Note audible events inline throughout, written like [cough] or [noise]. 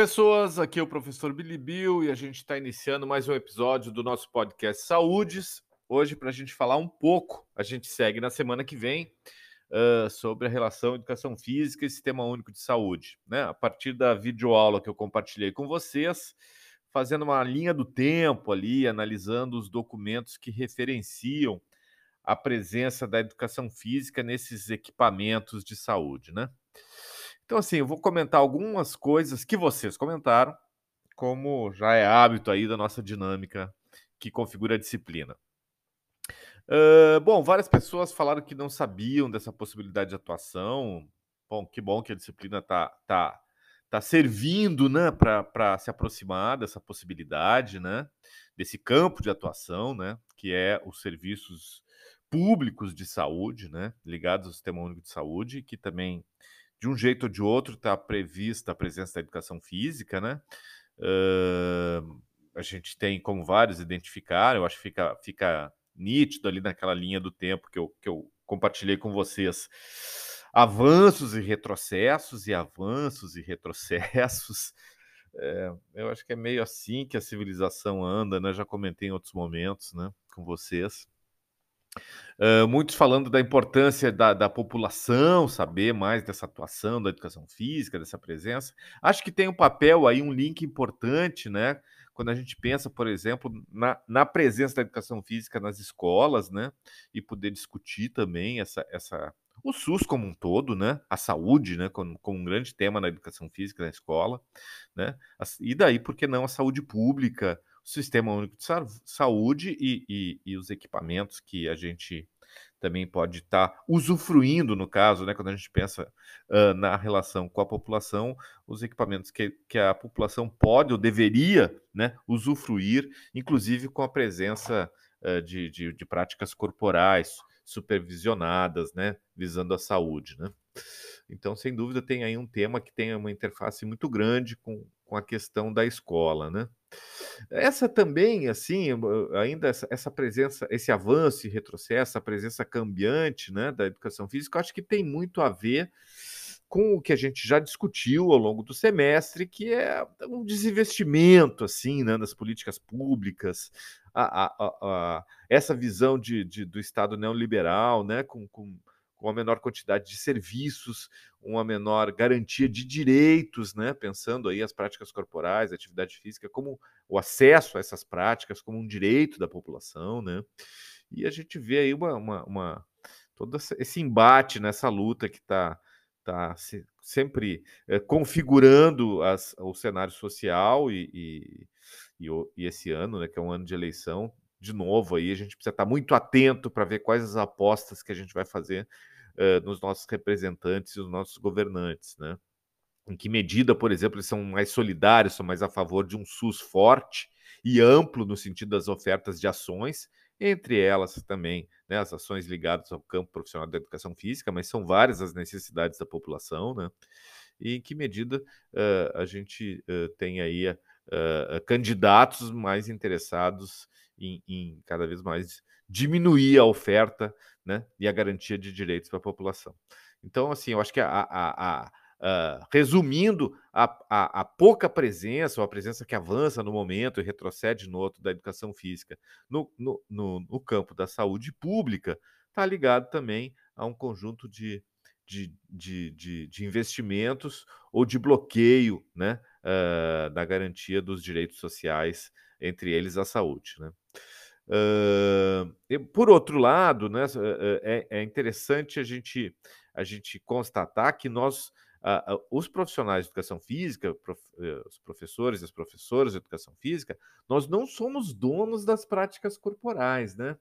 Pessoas, aqui é o professor Billy Bill e a gente está iniciando mais um episódio do nosso podcast Saúdes. Hoje, para a gente falar um pouco, a gente segue na semana que vem uh, sobre a relação educação física e sistema único de saúde. Né? A partir da videoaula que eu compartilhei com vocês, fazendo uma linha do tempo ali, analisando os documentos que referenciam a presença da educação física nesses equipamentos de saúde, né? Então, assim, eu vou comentar algumas coisas que vocês comentaram, como já é hábito aí da nossa dinâmica que configura a disciplina. Uh, bom, várias pessoas falaram que não sabiam dessa possibilidade de atuação. Bom, que bom que a disciplina está tá, tá servindo né, para se aproximar dessa possibilidade, né, desse campo de atuação, né, que é os serviços públicos de saúde, né, ligados ao Sistema Único de Saúde, que também de um jeito ou de outro está prevista a presença da educação física, né? Uh, a gente tem como vários identificar, eu acho que fica, fica nítido ali naquela linha do tempo que eu, que eu compartilhei com vocês. Avanços e retrocessos, e avanços e retrocessos. É, eu acho que é meio assim que a civilização anda, né? Já comentei em outros momentos, né, com vocês. Uh, muitos falando da importância da, da, população saber mais dessa atuação da educação física, dessa presença. Acho que tem um papel aí, um link importante, né? Quando a gente pensa, por exemplo, na, na presença da educação física nas escolas, né? E poder discutir também essa, essa, o SUS como um todo, né? A saúde, né? Como, como um grande tema na educação física na escola, né? E daí, por que não a saúde pública, Sistema Único de Saúde e, e, e, os equipamentos que a gente também pode estar tá usufruindo, no caso, né, quando a gente pensa uh, na relação com a população, os equipamentos que, que a população pode ou deveria né, usufruir, inclusive com a presença uh, de, de, de, práticas corporais supervisionadas, né, visando a saúde. Né? Então, sem dúvida, tem aí um tema que tem uma interface muito grande com, com a questão da escola, né? Essa também, assim, ainda essa, essa, presença, esse avanço e retrocesso, essa presença cambiante né, da educação física, eu acho que tem muito a ver com o que a gente já discutiu ao longo do semestre, que é um desinvestimento assim, né, nas políticas públicas, a, a, a, essa visão de, de, do Estado neoliberal, né, com, com com uma menor quantidade de serviços, uma menor garantia de direitos, né? pensando aí as práticas corporais, atividade física, como o acesso a essas práticas como um direito da população, né? E a gente vê aí uma, uma, uma todo esse embate nessa luta que está tá se, sempre é, configurando as, o cenário social e, e, e, e, esse ano, né, que é um ano de eleição, de novo aí a gente precisa estar muito atento para ver quais as apostas que a gente vai fazer uh, nos nossos representantes e nos nossos governantes, né? Em que medida, por exemplo, eles são mais solidários, são mais a favor de um SUS forte e amplo no sentido das ofertas de ações, entre elas também né, as ações ligadas ao campo profissional da educação física, mas são várias as necessidades da população, né? E em que medida uh, a gente uh, tem aí uh, candidatos mais interessados em, em, cada vez mais diminuir a oferta né, e a garantia de direitos para a população. Então, assim, eu acho que a, a, a Uh, resumindo, a, a, a, pouca presença, ou a presença que avança no momento e retrocede no outro da educação física, no, no, no, no campo da saúde pública, está ligado também a um conjunto de, de, de, de, de investimentos ou de bloqueio né, uh, da garantia dos direitos sociais, entre eles a saúde. Né? Uh, por outro lado, né, é, é, interessante a gente, a gente constatar que nós, uh, uh, os profissionais de educação física, prof, eh, os professores e as professoras de educação física, nós não somos donos das práticas corporais, né?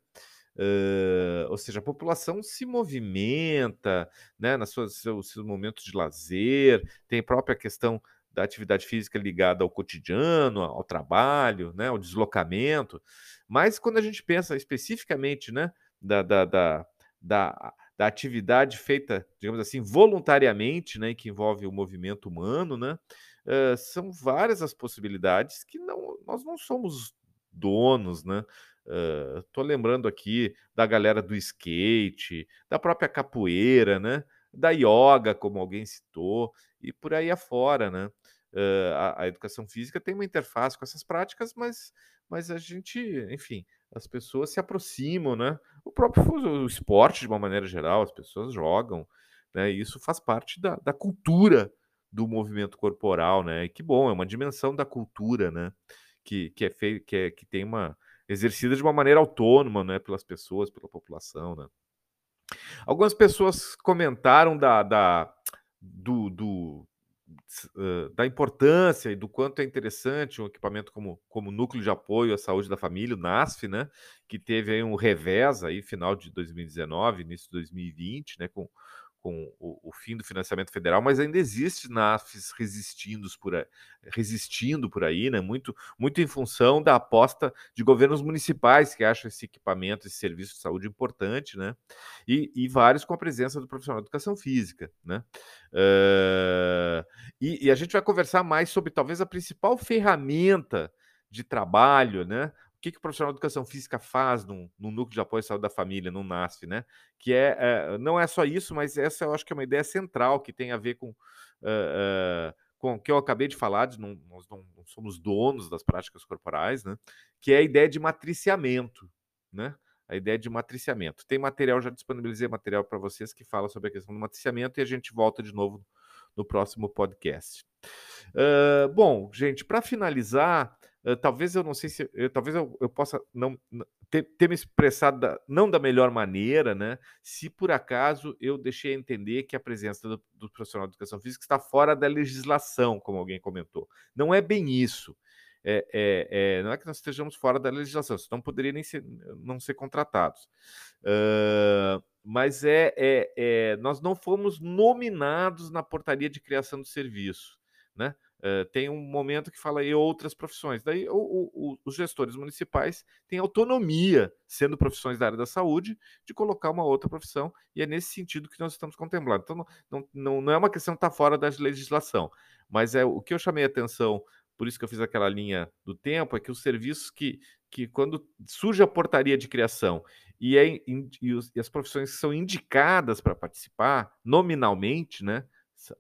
Ou seja, a população se movimenta né, nos seus, seus, momentos de lazer, tem a própria questão da atividade física ligada ao cotidiano, ao trabalho, né, ao deslocamento. Mas quando a gente pensa especificamente né, da, da, da, da, da atividade feita, digamos assim, voluntariamente, né, que envolve o movimento humano, né, uh, são várias as possibilidades que não, nós não somos donos, né? Uh, lembrando aqui da galera do skate, da própria capoeira, né? Da yoga, como alguém citou, e por aí afora, né? Uh, a, a, educação física tem uma interface com essas práticas, mas, mas a gente, enfim, as pessoas se aproximam, né? O próprio o esporte, de uma maneira geral, as pessoas jogam, né? E isso faz parte da, da cultura do movimento corporal, né? E que bom, é uma dimensão da cultura, né? Que, que é feito, que, é, que tem uma exercida de uma maneira autônoma, né? Pelas pessoas, pela população, né? Algumas pessoas comentaram da, da do, do da importância e do quanto é interessante um equipamento como, como núcleo de apoio à saúde da família, o NASF, né? Que teve aí um revés aí final de 2019, início de 2020, né? Com com o, o, fim do financiamento federal, mas ainda existe NAFs resistindo por aí, resistindo por aí, né? Muito, muito em função da aposta de governos municipais que acham esse equipamento, esse serviço de saúde importante, né? E, e vários com a presença do profissional de educação física, né? Uh, e, e a gente vai conversar mais sobre talvez a principal ferramenta de trabalho, né? O que, que o profissional de educação física faz num núcleo de apoio à saúde da família, no NASF, né? Que é, é, não é só isso, mas essa eu acho que é uma ideia central que tem a ver com, uh, uh, com o que eu acabei de falar, de não, nós não, não, somos donos das práticas corporais, né? Que é a ideia de matriciamento, né? A ideia de matriciamento. Tem material, já disponibilizei material para vocês que fala sobre a questão do matriciamento e a gente volta de novo no próximo podcast. Uh, bom, gente, para finalizar, Talvez eu não sei se eu, talvez eu, eu possa não ter, ter, me expressado da, não da melhor maneira, né? Se por acaso eu deixei entender que a presença do, do, profissional de educação física está fora da legislação, como alguém comentou. Não é bem isso. É, é, é, não é que nós estejamos fora da legislação, senão poderia nem ser, não ser contratados. Uh, mas é, é, é, nós não fomos nominados na portaria de criação do serviço, né? Uh, tem um momento que fala em outras profissões. Daí o, o, os gestores municipais têm autonomia, sendo profissões da área da saúde, de colocar uma outra profissão, e é nesse sentido que nós estamos contemplando. Então, não, não, não é uma questão que está fora da legislação, mas é o que eu chamei a atenção, por isso que eu fiz aquela linha do tempo, é que os serviços que, que quando surge a portaria de criação e, é, e, os, e as profissões são indicadas para participar, nominalmente, né,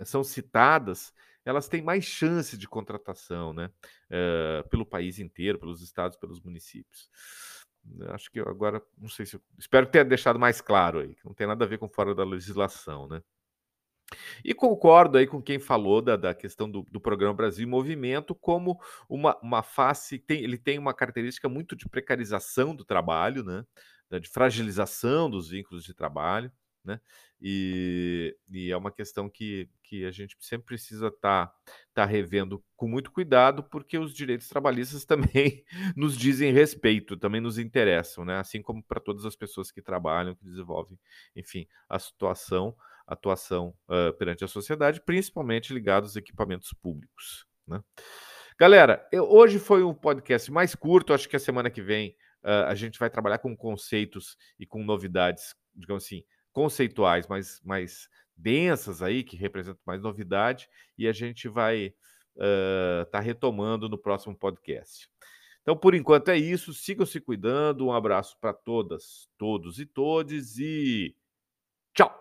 são citadas, elas têm mais chance de contratação, né? Uh, pelo país inteiro, pelos estados, pelos municípios. Acho que agora, não sei se. espero ter deixado mais claro aí, que não tem nada a ver com fora da legislação, né? E concordo aí com quem falou da, da questão do, do, programa Brasil em Movimento como uma, uma face, tem, ele tem uma característica muito de precarização do trabalho, né? de fragilização dos vínculos de trabalho né? E, e, é uma questão que, que a gente sempre precisa estar tá, tá revendo com muito cuidado, porque os direitos trabalhistas [laughs] também nos dizem respeito, também nos interessam, né? Assim como para todas as pessoas que trabalham, que desenvolvem, enfim, a situação, atuação uh, perante a sociedade, principalmente ligados aos equipamentos públicos, né? Galera, eu, hoje foi um podcast mais curto, acho que a semana que vem uh, a gente vai trabalhar com conceitos e com novidades, digamos assim, conceituais mais, mais densas aí, que representam mais novidade, e a gente vai estar uh, tá retomando no próximo podcast. Então, por enquanto é isso. Sigam se cuidando. Um abraço para todas, todos e todes e tchau!